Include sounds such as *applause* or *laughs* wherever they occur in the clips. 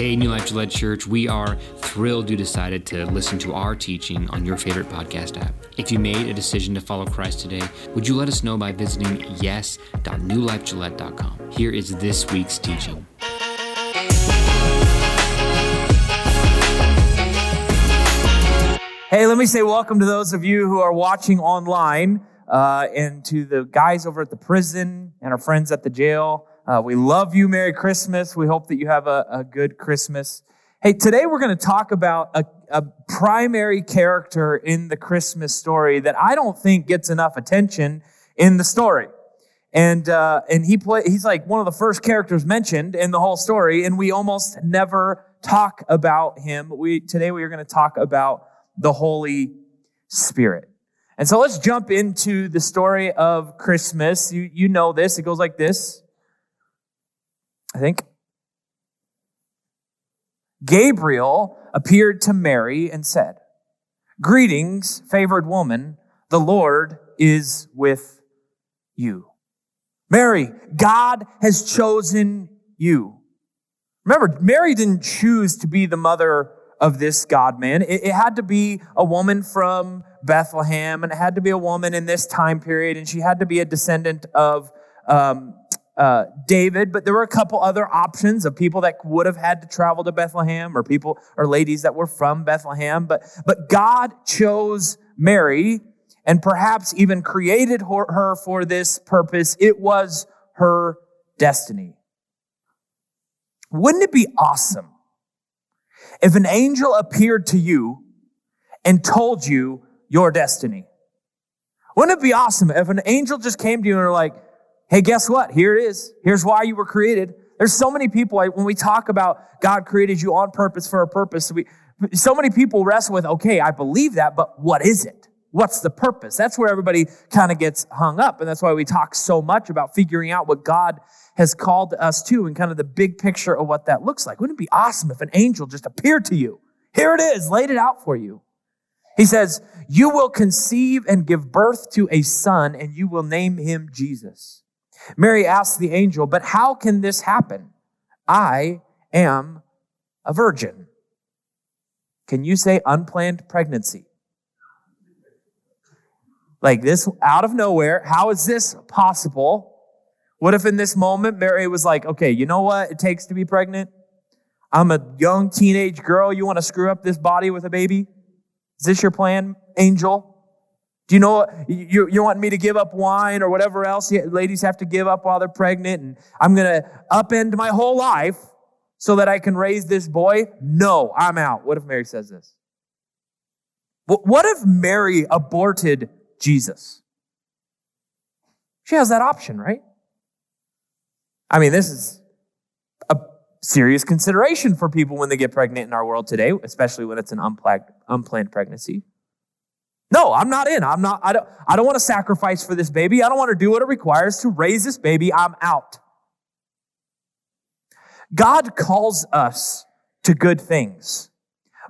Hey, New Life Gillette Church, we are thrilled you decided to listen to our teaching on your favorite podcast app. If you made a decision to follow Christ today, would you let us know by visiting yes.newlifegillette.com? Here is this week's teaching. Hey, let me say welcome to those of you who are watching online uh, and to the guys over at the prison and our friends at the jail. Uh, we love you. Merry Christmas. We hope that you have a, a good Christmas. Hey, today we're going to talk about a, a, primary character in the Christmas story that I don't think gets enough attention in the story. And, uh, and he play, he's like one of the first characters mentioned in the whole story, and we almost never talk about him. We, today we are going to talk about the Holy Spirit. And so let's jump into the story of Christmas. You, you know this. It goes like this. I think. Gabriel appeared to Mary and said, Greetings, favored woman, the Lord is with you. Mary, God has chosen you. Remember, Mary didn't choose to be the mother of this God man. It, it, had to be a woman from Bethlehem, and it had to be a woman in this time period, and she had to be a descendant of um, uh, David. But there were a couple other options of people that would have had to travel to Bethlehem, or people or ladies that were from Bethlehem. But but God chose Mary, and perhaps even created her, for this purpose. It was her destiny. Wouldn't it be awesome if an angel appeared to you and told you your destiny? Wouldn't it be awesome if an angel just came to you and were like, hey, guess what? Here it is. Here's why you were created. There's so many people, when we talk about God created you on purpose for a purpose, we, so many people wrestle with, okay, I believe that, but what is it? What's the purpose? That's where everybody kind of gets hung up. And that's why we talk so much about figuring out what God has called us to and kind of the big picture of what that looks like. Wouldn't it be awesome if an angel just appeared to you? Here it is, laid it out for you. He says, You will conceive and give birth to a son, and you will name him Jesus. Mary asked the angel, But how can this happen? I am a virgin. Can you say unplanned pregnancy? Like this out of nowhere. How is this possible? What if in this moment Mary was like, okay, you know what it takes to be pregnant? I'm a young teenage girl. You want to screw up this body with a baby? Is this your plan, angel? Do you know you, you want me to give up wine or whatever else ladies have to give up while they're pregnant? And I'm going to upend my whole life so that I can raise this boy? No, I'm out. What if Mary says this? What if Mary aborted Jesus? She has that option, right? I mean, this is a serious consideration for people when they get pregnant in our world today, especially when it's an unplanned, unplanned pregnancy. No, I'm not in. I'm not, I don't, I don't want to sacrifice for this baby. I don't want to do what it requires to raise this baby. I'm out. God calls us to good things.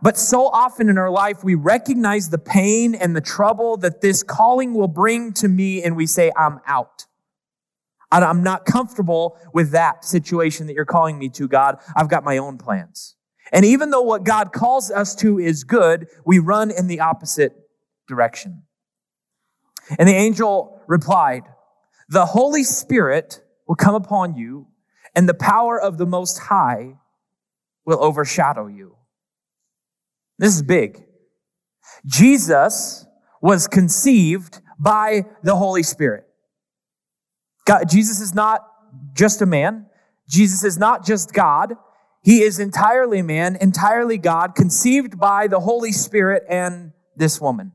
But so often in our life, we recognize the pain and the trouble that this calling will bring to me, and we say, I'm out. I'm not comfortable with that situation that you're calling me to, God. I've got my own plans. And even though what God calls us to is good, we run in the opposite direction. And the angel replied, The Holy Spirit will come upon you, and the power of the Most High will overshadow you. This is big. Jesus was conceived by the Holy Spirit. God, Jesus is not just a man. Jesus is not just God. He is entirely man, entirely God, conceived by the Holy Spirit and this woman.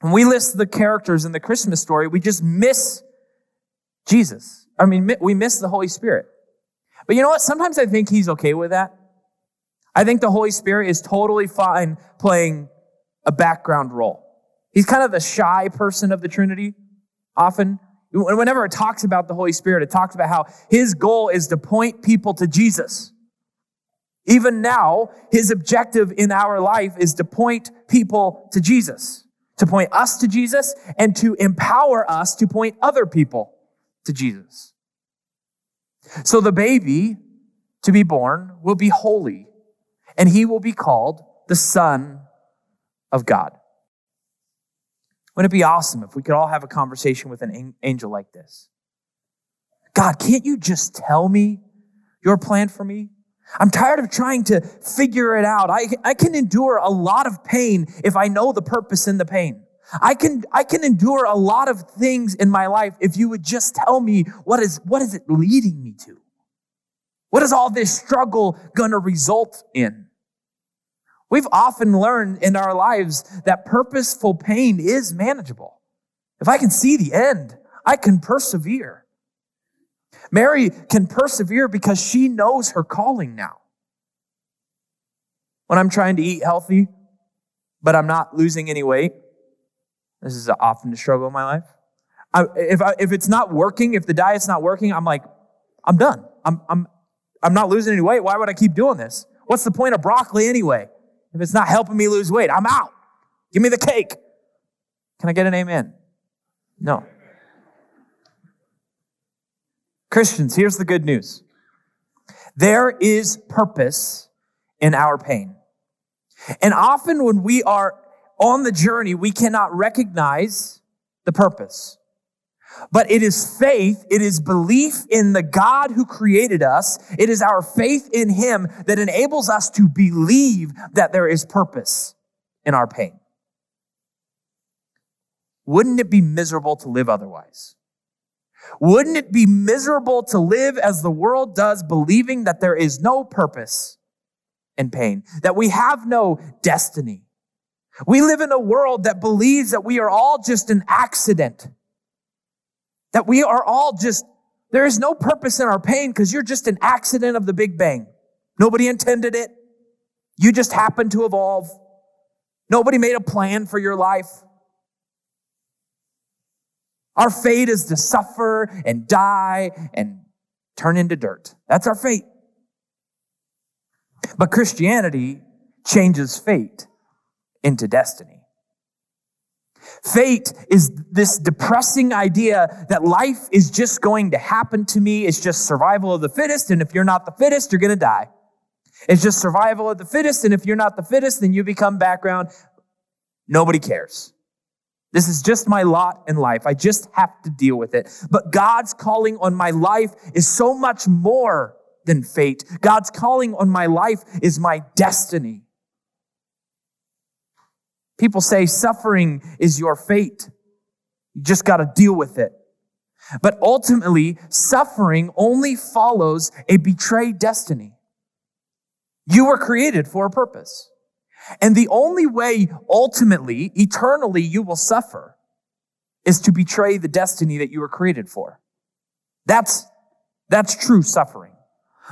When we list the characters in the Christmas story, we just miss Jesus. I mean, we miss the Holy Spirit. But you know what? Sometimes I think he's okay with that. I think the Holy Spirit is totally fine playing a background role. He's kind of the shy person of the Trinity, often. Whenever it talks about the Holy Spirit, it talks about how his goal is to point people to Jesus. Even now, his objective in our life is to point people to Jesus, to point us to Jesus, and to empower us to point other people to Jesus. So the baby to be born will be holy, and he will be called the Son of God. Wouldn't it be awesome if we could all have a conversation with an angel like this? God, can't you just tell me your plan for me? I'm tired of trying to figure it out. I, I can endure a lot of pain if I know the purpose in the pain. I can, I can endure a lot of things in my life if you would just tell me what is, what is it leading me to? What is all this struggle going to result in? We've often learned in our lives that purposeful pain is manageable. If I can see the end, I can persevere. Mary can persevere because she knows her calling now. When I'm trying to eat healthy, but I'm not losing any weight, this is often a struggle in my life. I, if, I, if it's not working, if the diet's not working, I'm like, I'm done. I'm, I'm, I'm not losing any weight. Why would I keep doing this? What's the point of broccoli anyway? If it's not helping me lose weight, I'm out. Give me the cake. Can I get an amen? No. Christians, here's the good news there is purpose in our pain. And often when we are on the journey, we cannot recognize the purpose. But it is faith, it is belief in the God who created us, it is our faith in Him that enables us to believe that there is purpose in our pain. Wouldn't it be miserable to live otherwise? Wouldn't it be miserable to live as the world does, believing that there is no purpose in pain, that we have no destiny? We live in a world that believes that we are all just an accident, that we are all just, there is no purpose in our pain because you're just an accident of the Big Bang. Nobody intended it. You just happened to evolve. Nobody made a plan for your life. Our fate is to suffer and die and turn into dirt. That's our fate. But Christianity changes fate into destiny. Fate is this depressing idea that life is just going to happen to me. It's just survival of the fittest. And if you're not the fittest, you're going to die. It's just survival of the fittest. And if you're not the fittest, then you become background. Nobody cares. This is just my lot in life. I just have to deal with it. But God's calling on my life is so much more than fate. God's calling on my life is my destiny. People say suffering is your fate. You just got to deal with it. But ultimately, suffering only follows a betrayed destiny. You were created for a purpose. And the only way ultimately, eternally, you will suffer is to betray the destiny that you were created for. That's, that's true suffering.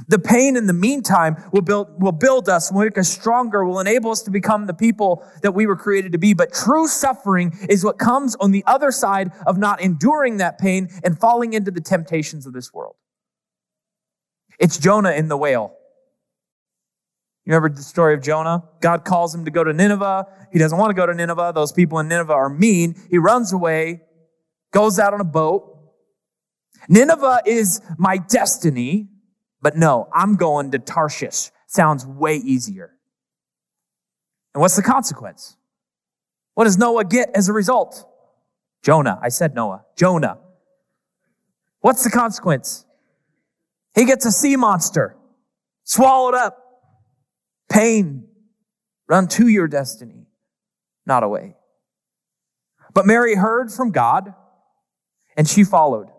The pain in the meantime will build, will build us, will make us stronger, will enable us to become the people that we were created to be. But true suffering is what comes on the other side of not enduring that pain and falling into the temptations of this world. It's Jonah in the whale. You remember the story of Jonah? God calls him to go to Nineveh. He doesn't want to go to Nineveh. Those people in Nineveh are mean. He runs away, goes out on a boat. Nineveh is my destiny, but no, I'm going to Tarshish. Sounds way easier. And what's the consequence? What does Noah get as a result? Jonah. I said Noah. Jonah. What's the consequence? He gets a sea monster, swallowed up. Pain, run to your destiny, not away. But Mary heard from God and she followed.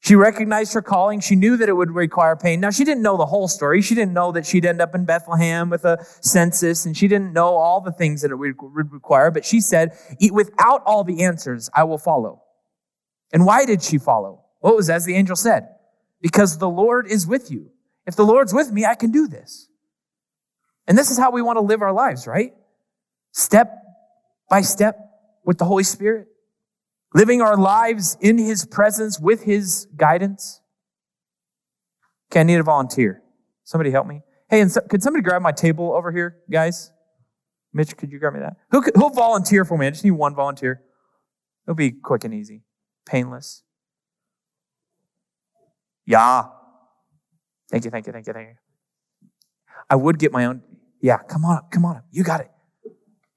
She recognized her calling. She knew that it would require pain. Now, she didn't know the whole story. She didn't know that she'd end up in Bethlehem with a census, and she didn't know all the things that it would require. But she said, Eat Without all the answers, I will follow. And why did she follow? Well, it was as the angel said, Because the Lord is with you. If the Lord's with me, I can do this. And this is how we want to live our lives, right? Step by step with the Holy Spirit, living our lives in His presence with His guidance. Okay, I need a volunteer. Somebody help me. Hey, and so, could somebody grab my table over here, guys? Mitch, could you grab me that? Who who'll volunteer for me? I just need one volunteer. It'll be quick and easy, painless. Yeah. Thank you, thank you, thank you, thank you. I would get my own. Yeah, come on up, come on up. You got it.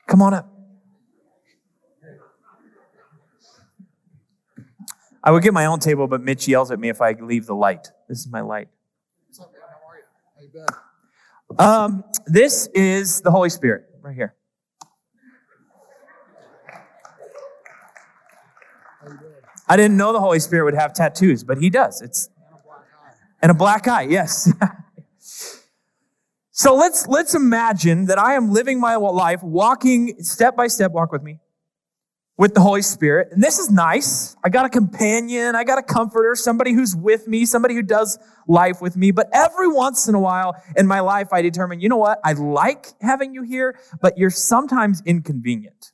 Come on up. I would get my own table, but Mitch yells at me if I leave the light. This is my light. What's up, man? How are you? How you been? Um, this is the Holy Spirit right here. I didn't know the Holy Spirit would have tattoos, but he does. It's And a black eye. and a black eye. Yes. *laughs* so let's let's imagine that I am living my life walking step by step walk with me with the Holy Spirit. And this is nice. I got a companion, I got a comforter, somebody who's with me, somebody who does life with me. But every once in a while in my life I determine, you know what? I like having you here, but you're sometimes inconvenient.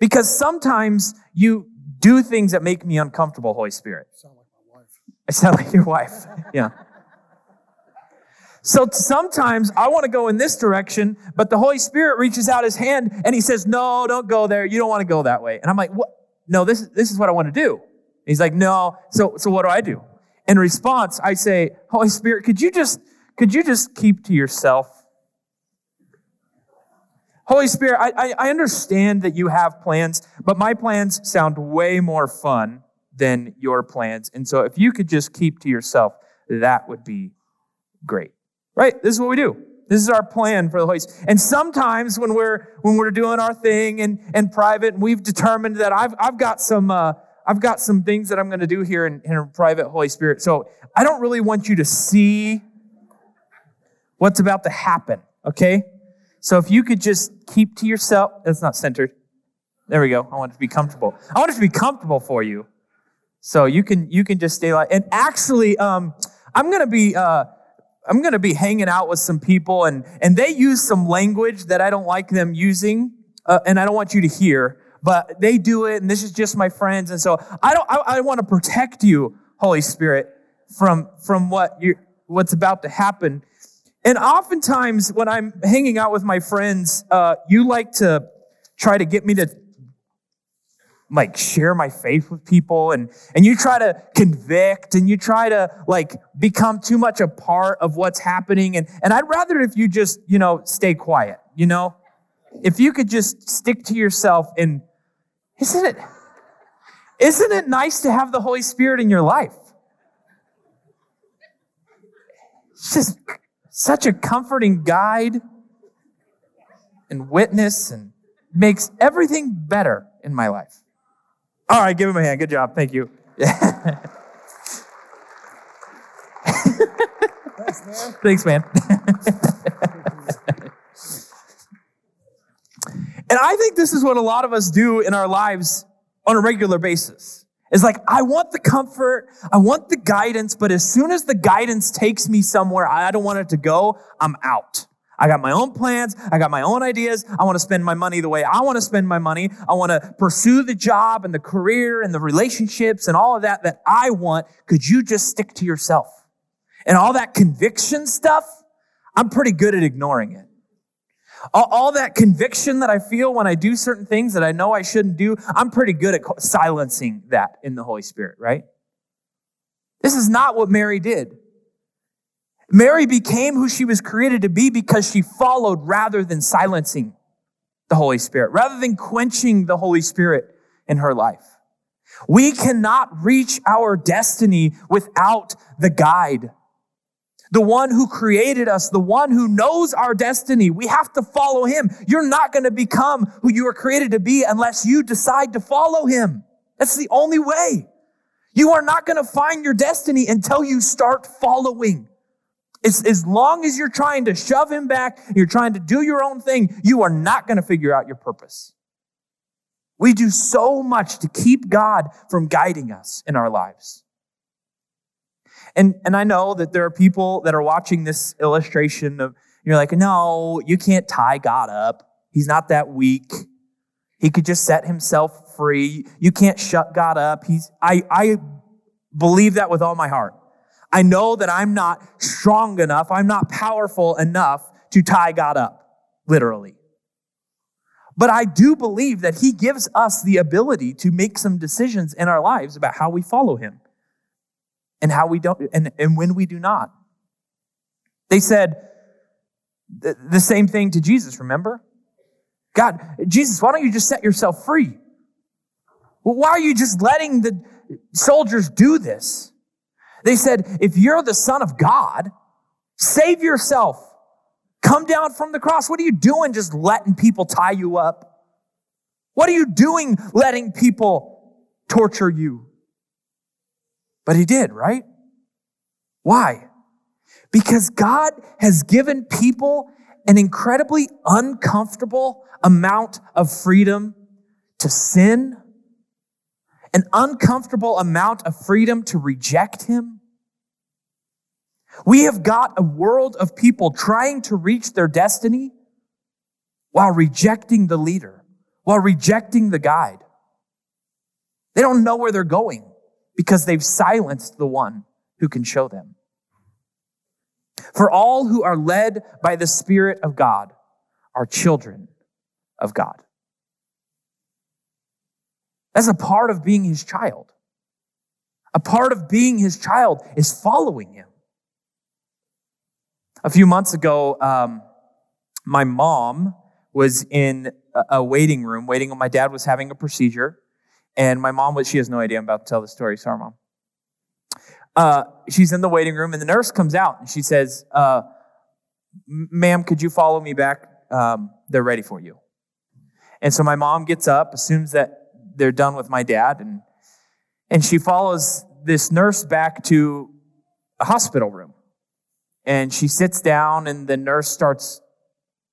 Because sometimes you do things that make me uncomfortable, Holy Spirit. You sound like my wife. I sound like your wife. *laughs* Yeah. So sometimes I want to go in this direction, but the Holy Spirit reaches out his hand and he says, No, don't go there. You don't want to go that way. And I'm like, What? No, this is, this is what I want to do. He's like, No. So, so what do I do? In response, I say, Holy Spirit, could you just, could you just keep to yourself? Holy Spirit, I, I, I understand that you have plans, but my plans sound way more fun than your plans. And so if you could just keep to yourself, that would be great. Right? This is what we do. This is our plan for the Holy Spirit. And sometimes when we're when we're doing our thing and and private, and we've determined that I've I've got some uh, I've got some things that I'm going to do here in, in a private Holy Spirit. So I don't really want you to see what's about to happen. Okay? So if you could just keep to yourself, that's not centered. There we go. I want it to be comfortable. I want it to be comfortable for you. So you can you can just stay like and actually um I'm gonna be uh I'm gonna be hanging out with some people and and they use some language that I don't like them using uh, and I don't want you to hear, but they do it and this is just my friends and so I don't I, I want to protect you, Holy Spirit, from from what you what's about to happen. And oftentimes when I'm hanging out with my friends, uh, you like to try to get me to like share my faith with people and and you try to convict and you try to like become too much a part of what's happening and and I'd rather if you just you know stay quiet you know? If you could just stick to yourself and isn't it isn't it nice to have the Holy Spirit in your life? It's just such a comforting guide and witness and makes everything better in my life all right, give him a hand. Good job. Thank you. Thanks, *laughs* man. Thanks, man. and I think this is what a lot of us do in our lives on a regular basis. It's like, I want the comfort, I want the guidance, but as soon as the guidance takes me somewhere I don't want it to go, I'm out. I got my own plans. I got my own ideas. I want to spend my money the way I want to spend my money. I want to pursue the job and the career and the relationships and all of that that I want. Could you just stick to yourself? And all that conviction stuff, I'm pretty good at ignoring it. All, all that conviction that I feel when I do certain things that I know I shouldn't do, I'm pretty good at silencing that in the Holy Spirit, right? This is not what Mary did. Mary became who she was created to be because she followed rather than silencing the Holy Spirit, rather than quenching the Holy Spirit in her life. We cannot reach our destiny without the guide. The one who created us, the one who knows our destiny. We have to follow him. You're not going to become who you were created to be unless you decide to follow him. That's the only way. You are not going to find your destiny until you start following. As, as long as you're trying to shove him back, you're trying to do your own thing, you are not going to figure out your purpose. We do so much to keep God from guiding us in our lives. And, and I know that there are people that are watching this illustration of, you're like, no, you can't tie God up. He's not that weak. He could just set himself free. You can't shut God up. He's, I, I believe that with all my heart. I know that I'm not strong enough, I'm not powerful enough to tie God up, literally. But I do believe that He gives us the ability to make some decisions in our lives about how we follow Him and how we don't, and, and when we do not. They said the, the same thing to Jesus, remember? God, Jesus, why don't you just set yourself free? Well, why are you just letting the soldiers do this? They said, if you're the son of God, save yourself. Come down from the cross. What are you doing just letting people tie you up? What are you doing letting people torture you? But he did, right? Why? Because God has given people an incredibly uncomfortable amount of freedom to sin, an uncomfortable amount of freedom to reject Him. We have got a world of people trying to reach their destiny while rejecting the leader, while rejecting the guide. They don't know where they're going because they've silenced the one who can show them. For all who are led by the Spirit of God are children of God. That's a part of being his child. A part of being his child is following him. A few months ago, um, my mom was in a waiting room waiting my dad was having a procedure. And my mom was, she has no idea I'm about to tell the story. Sorry, mom. Uh, she's in the waiting room and the nurse comes out and she says, uh, ma'am, could you follow me back? Um, they're ready for you. And so my mom gets up, assumes that they're done with my dad, and, and she follows this nurse back to a hospital room. And she sits down and the nurse starts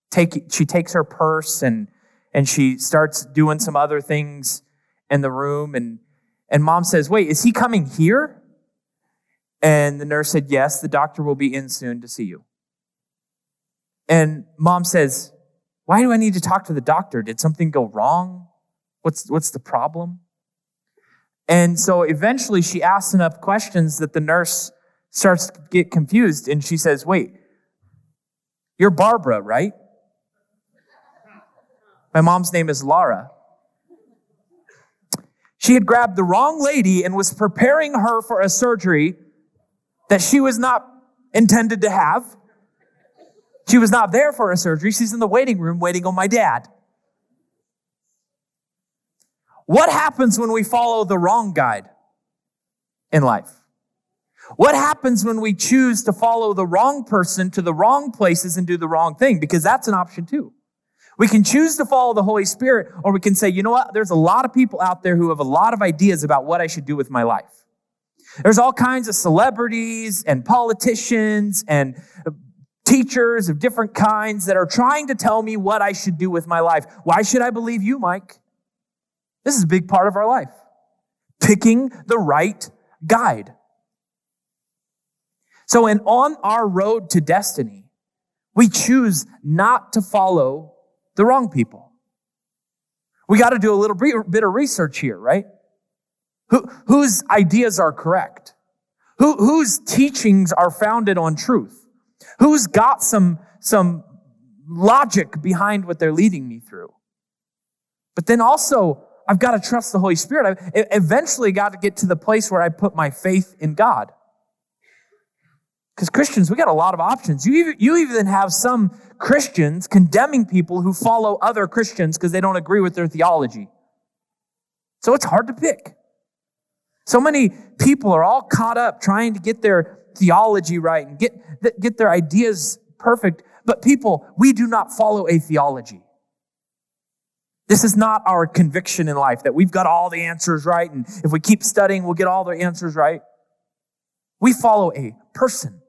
taking, she takes her purse and, and she starts doing some other things in the room. And, and mom says, wait, is he coming here? And the nurse said, Yes, the doctor will be in soon to see you. And mom says, Why do I need to talk to the doctor? Did something go wrong? What's, what's the problem? And so eventually she asks enough questions that the nurse starts to get confused and she says, Wait, you're Barbara, right? My mom's name is Laura. She had grabbed the wrong lady and was preparing her for a surgery that she was not intended to have. She was not there for a surgery. She's in the waiting room waiting on my dad. What happens when we follow the wrong guide in life? What happens when we choose to follow the wrong person to the wrong places and do the wrong thing? Because that's an option too. We can choose to follow the Holy Spirit, or we can say, you know what? There's a lot of people out there who have a lot of ideas about what I should do with my life. There's all kinds of celebrities and politicians and teachers of different kinds that are trying to tell me what I should do with my life. Why should I believe you, Mike? This is a big part of our life. Picking the right guide. So, and on our road to destiny, we choose not to follow the wrong people. We got to do a little bit of research here, right? Who, whose ideas are correct? Who, whose teachings are founded on truth? Who's got some, some logic behind what they're leading me through? But then also, I've got to trust the Holy Spirit. I eventually got to get to the place where I put my faith in God. Because Christians, we got a lot of options. You, you even have some Christians condemning people who follow other Christians because they don't agree with their theology. So it's hard to pick. So many people are all caught up trying to get their theology right and get, get their ideas perfect. But people, we do not follow a theology. This is not our conviction in life that we've got all the answers right. And if we keep studying, we'll get all the answers right. We follow a person.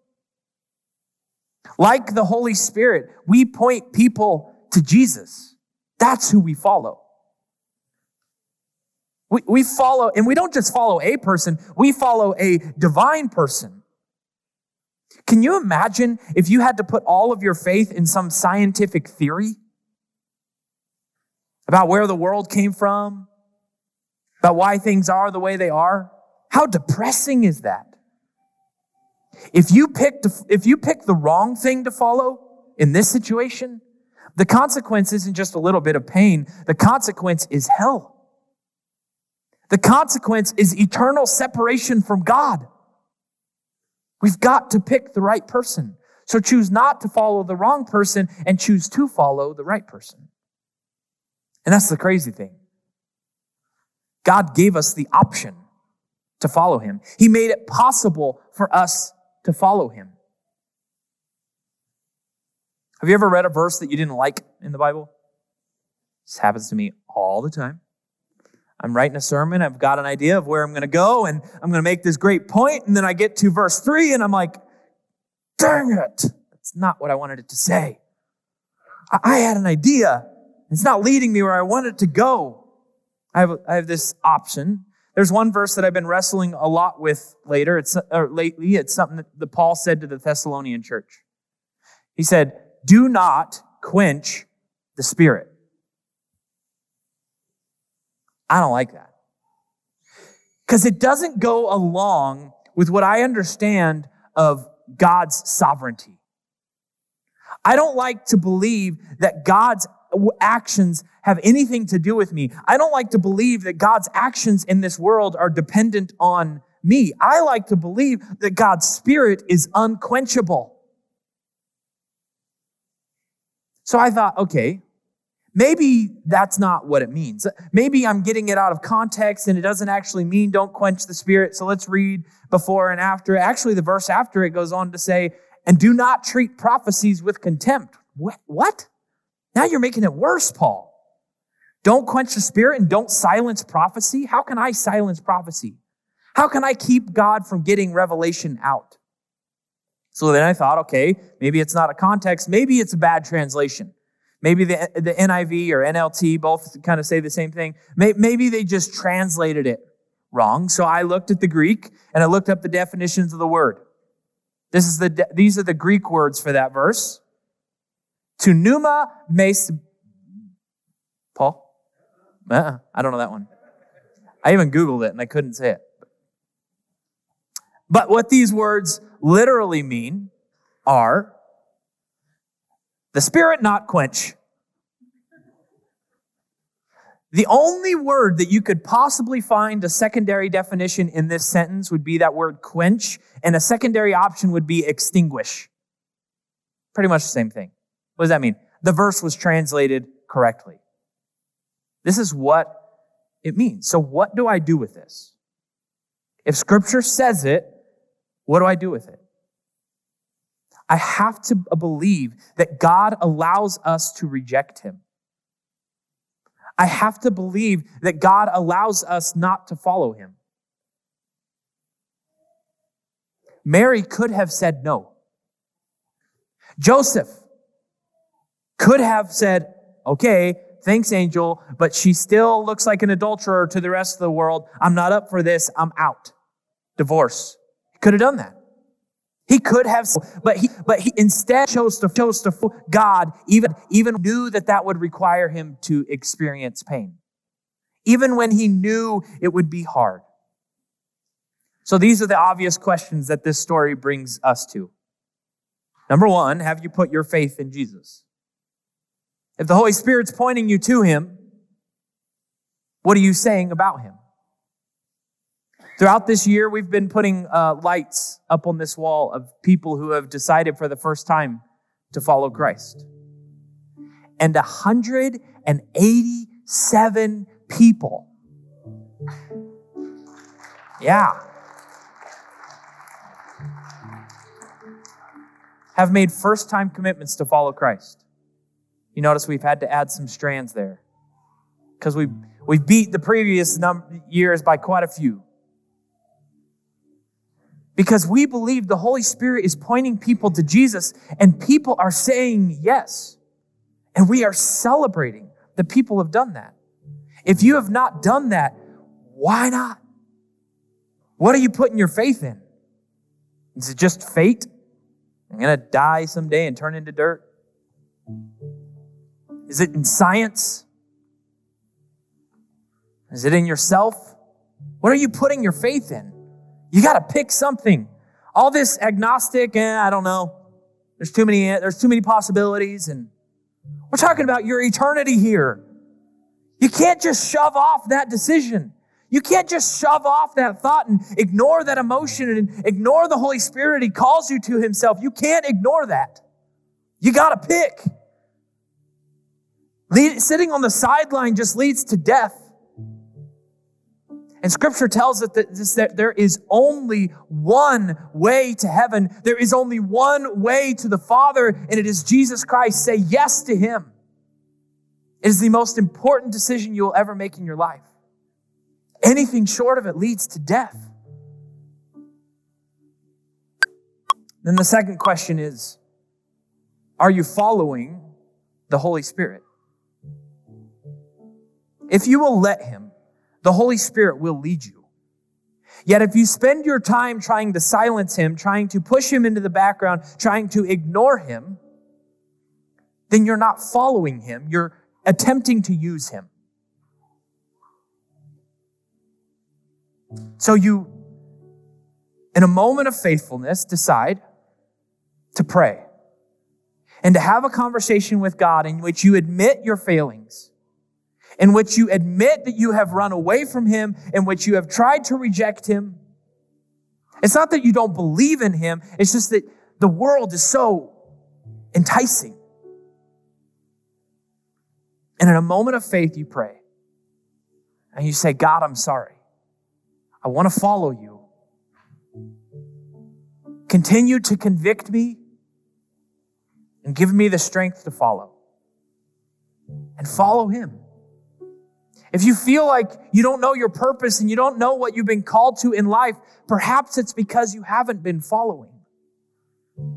Like the Holy Spirit, we point people to Jesus. That's who we follow. We, we follow, and we don't just follow a person, we follow a divine person. Can you imagine if you had to put all of your faith in some scientific theory about where the world came from, about why things are the way they are? How depressing is that? If you pick, if you pick the wrong thing to follow in this situation, the consequence isn't just a little bit of pain. The consequence is hell. The consequence is eternal separation from God. We've got to pick the right person. So choose not to follow the wrong person and choose to follow the right person. And that's the crazy thing. God gave us the option to follow him. He made it possible for us to follow him. Have you ever read a verse that you didn't like in the Bible? This happens to me all the time. I'm writing a sermon, I've got an idea of where I'm going to go, and I'm going to make this great point, and then I get to verse three, and I'm like, dang it, that's not what I wanted it to say. I, had an idea. It's not leading me where I wanted it to go. I have, I have this option. There's one verse that I've been wrestling a lot with later. It's or lately. It's something that the Paul said to the Thessalonian church. He said, "Do not quench the spirit." I don't like that. Because it doesn't go along with what I understand of God's sovereignty. I don't like to believe that God's actions have anything to do with me. I don't like to believe that God's actions in this world are dependent on me. I like to believe that God's spirit is unquenchable. So I thought, okay, Maybe that's not what it means. Maybe I'm getting it out of context and it doesn't actually mean don't quench the spirit. So let's read before and after. Actually, the verse after it goes on to say, and do not treat prophecies with contempt. What? Now you're making it worse, Paul. Don't quench the spirit and don't silence prophecy. How can I silence prophecy? How can I keep God from getting revelation out? So then I thought, okay, maybe it's not a context. Maybe it's a bad translation. Maybe the, the NIV or NLT both kind of say the same thing. Maybe they just translated it wrong. So I looked at the Greek and I looked up the definitions of the word. This is the, these are the Greek words for that verse. To pneuma mes, Paul? Uh-uh, I don't know that one. I even Googled it and I couldn't say it. But what these words literally mean are the spirit not quench. The only word that you could possibly find a secondary definition in this sentence would be that word quench, and a secondary option would be extinguish. Pretty much the same thing. What does that mean? The verse was translated correctly. This is what it means. So, what do I do with this? If scripture says it, what do I do with it? I have to believe that God allows us to reject him. I have to believe that God allows us not to follow him. Mary could have said no. Joseph could have said, okay, thanks, angel, but she still looks like an adulterer to the rest of the world. I'm not up for this. I'm out. Divorce. Could have done that. He could have, but he, but he instead chose to, chose to, God even, even knew that that would require him to experience pain. Even when he knew it would be hard. So these are the obvious questions that this story brings us to. Number one, have you put your faith in Jesus? If the Holy Spirit's pointing you to him, what are you saying about him? Throughout this year, we've been putting uh, lights up on this wall of people who have decided for the first time to follow Christ. And 187 people. Yeah. Have made first time commitments to follow Christ. You notice we've had to add some strands there because we we beat the previous num- years by quite a few because we believe the Holy Spirit is pointing people to Jesus and people are saying yes. And we are celebrating that people have done that. If you have not done that, why not? What are you putting your faith in? Is it just fate? I'm going to die someday and turn into dirt? Is it in science? Is it in yourself? What are you putting your faith in? You got to pick something. All this agnostic, eh, I don't know. There's too many, there's too many possibilities. And we're talking about your eternity here. You can't just shove off that decision. You can't just shove off that thought and ignore that emotion and ignore the Holy Spirit. He calls you to Himself. You can't ignore that. You got to pick. Sitting on the sideline just leads to death. And scripture tells us that there is only one way to heaven. There is only one way to the Father, and it is Jesus Christ. Say yes to Him. It is the most important decision you will ever make in your life. Anything short of it leads to death. Then the second question is Are you following the Holy Spirit? If you will let Him, the Holy Spirit will lead you. Yet if you spend your time trying to silence Him, trying to push Him into the background, trying to ignore Him, then you're not following Him. You're attempting to use Him. So you, in a moment of faithfulness, decide to pray and to have a conversation with God in which you admit your failings, in which you admit that you have run away from Him, in which you have tried to reject Him. It's not that you don't believe in Him, it's just that the world is so enticing. And in a moment of faith, you pray and you say, God, I'm sorry. I want to follow you. Continue to convict me and give me the strength to follow. And follow him. If you feel like you don't know your purpose and you don't know what you've been called to in life, perhaps it's because you haven't been following.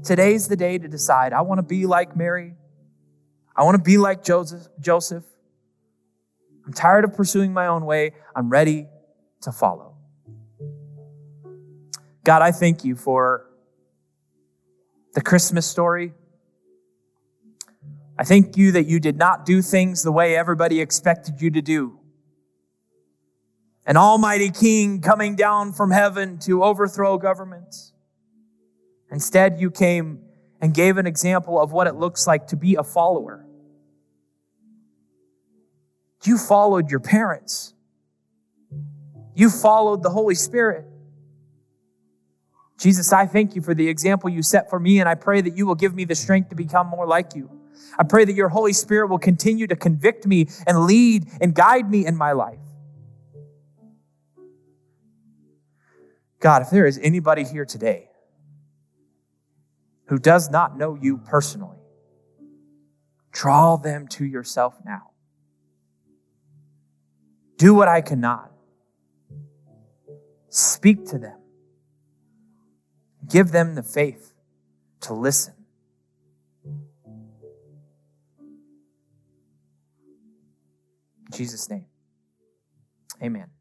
Today's the day to decide I want to be like Mary. I want to be like Joseph. I'm tired of pursuing my own way. I'm ready to follow. God, I thank you for the Christmas story. I thank you that you did not do things the way everybody expected you to do. An almighty king coming down from heaven to overthrow governments. Instead, you came and gave an example of what it looks like to be a follower. You followed your parents. You followed the Holy Spirit. Jesus, I thank you for the example you set for me, and I pray that you will give me the strength to become more like you. I pray that your Holy Spirit will continue to convict me and lead and guide me in my life. God, if there is anybody here today who does not know you personally, draw them to yourself now. Do what I cannot. Speak to them. Give them the faith to listen. In Jesus' name, amen.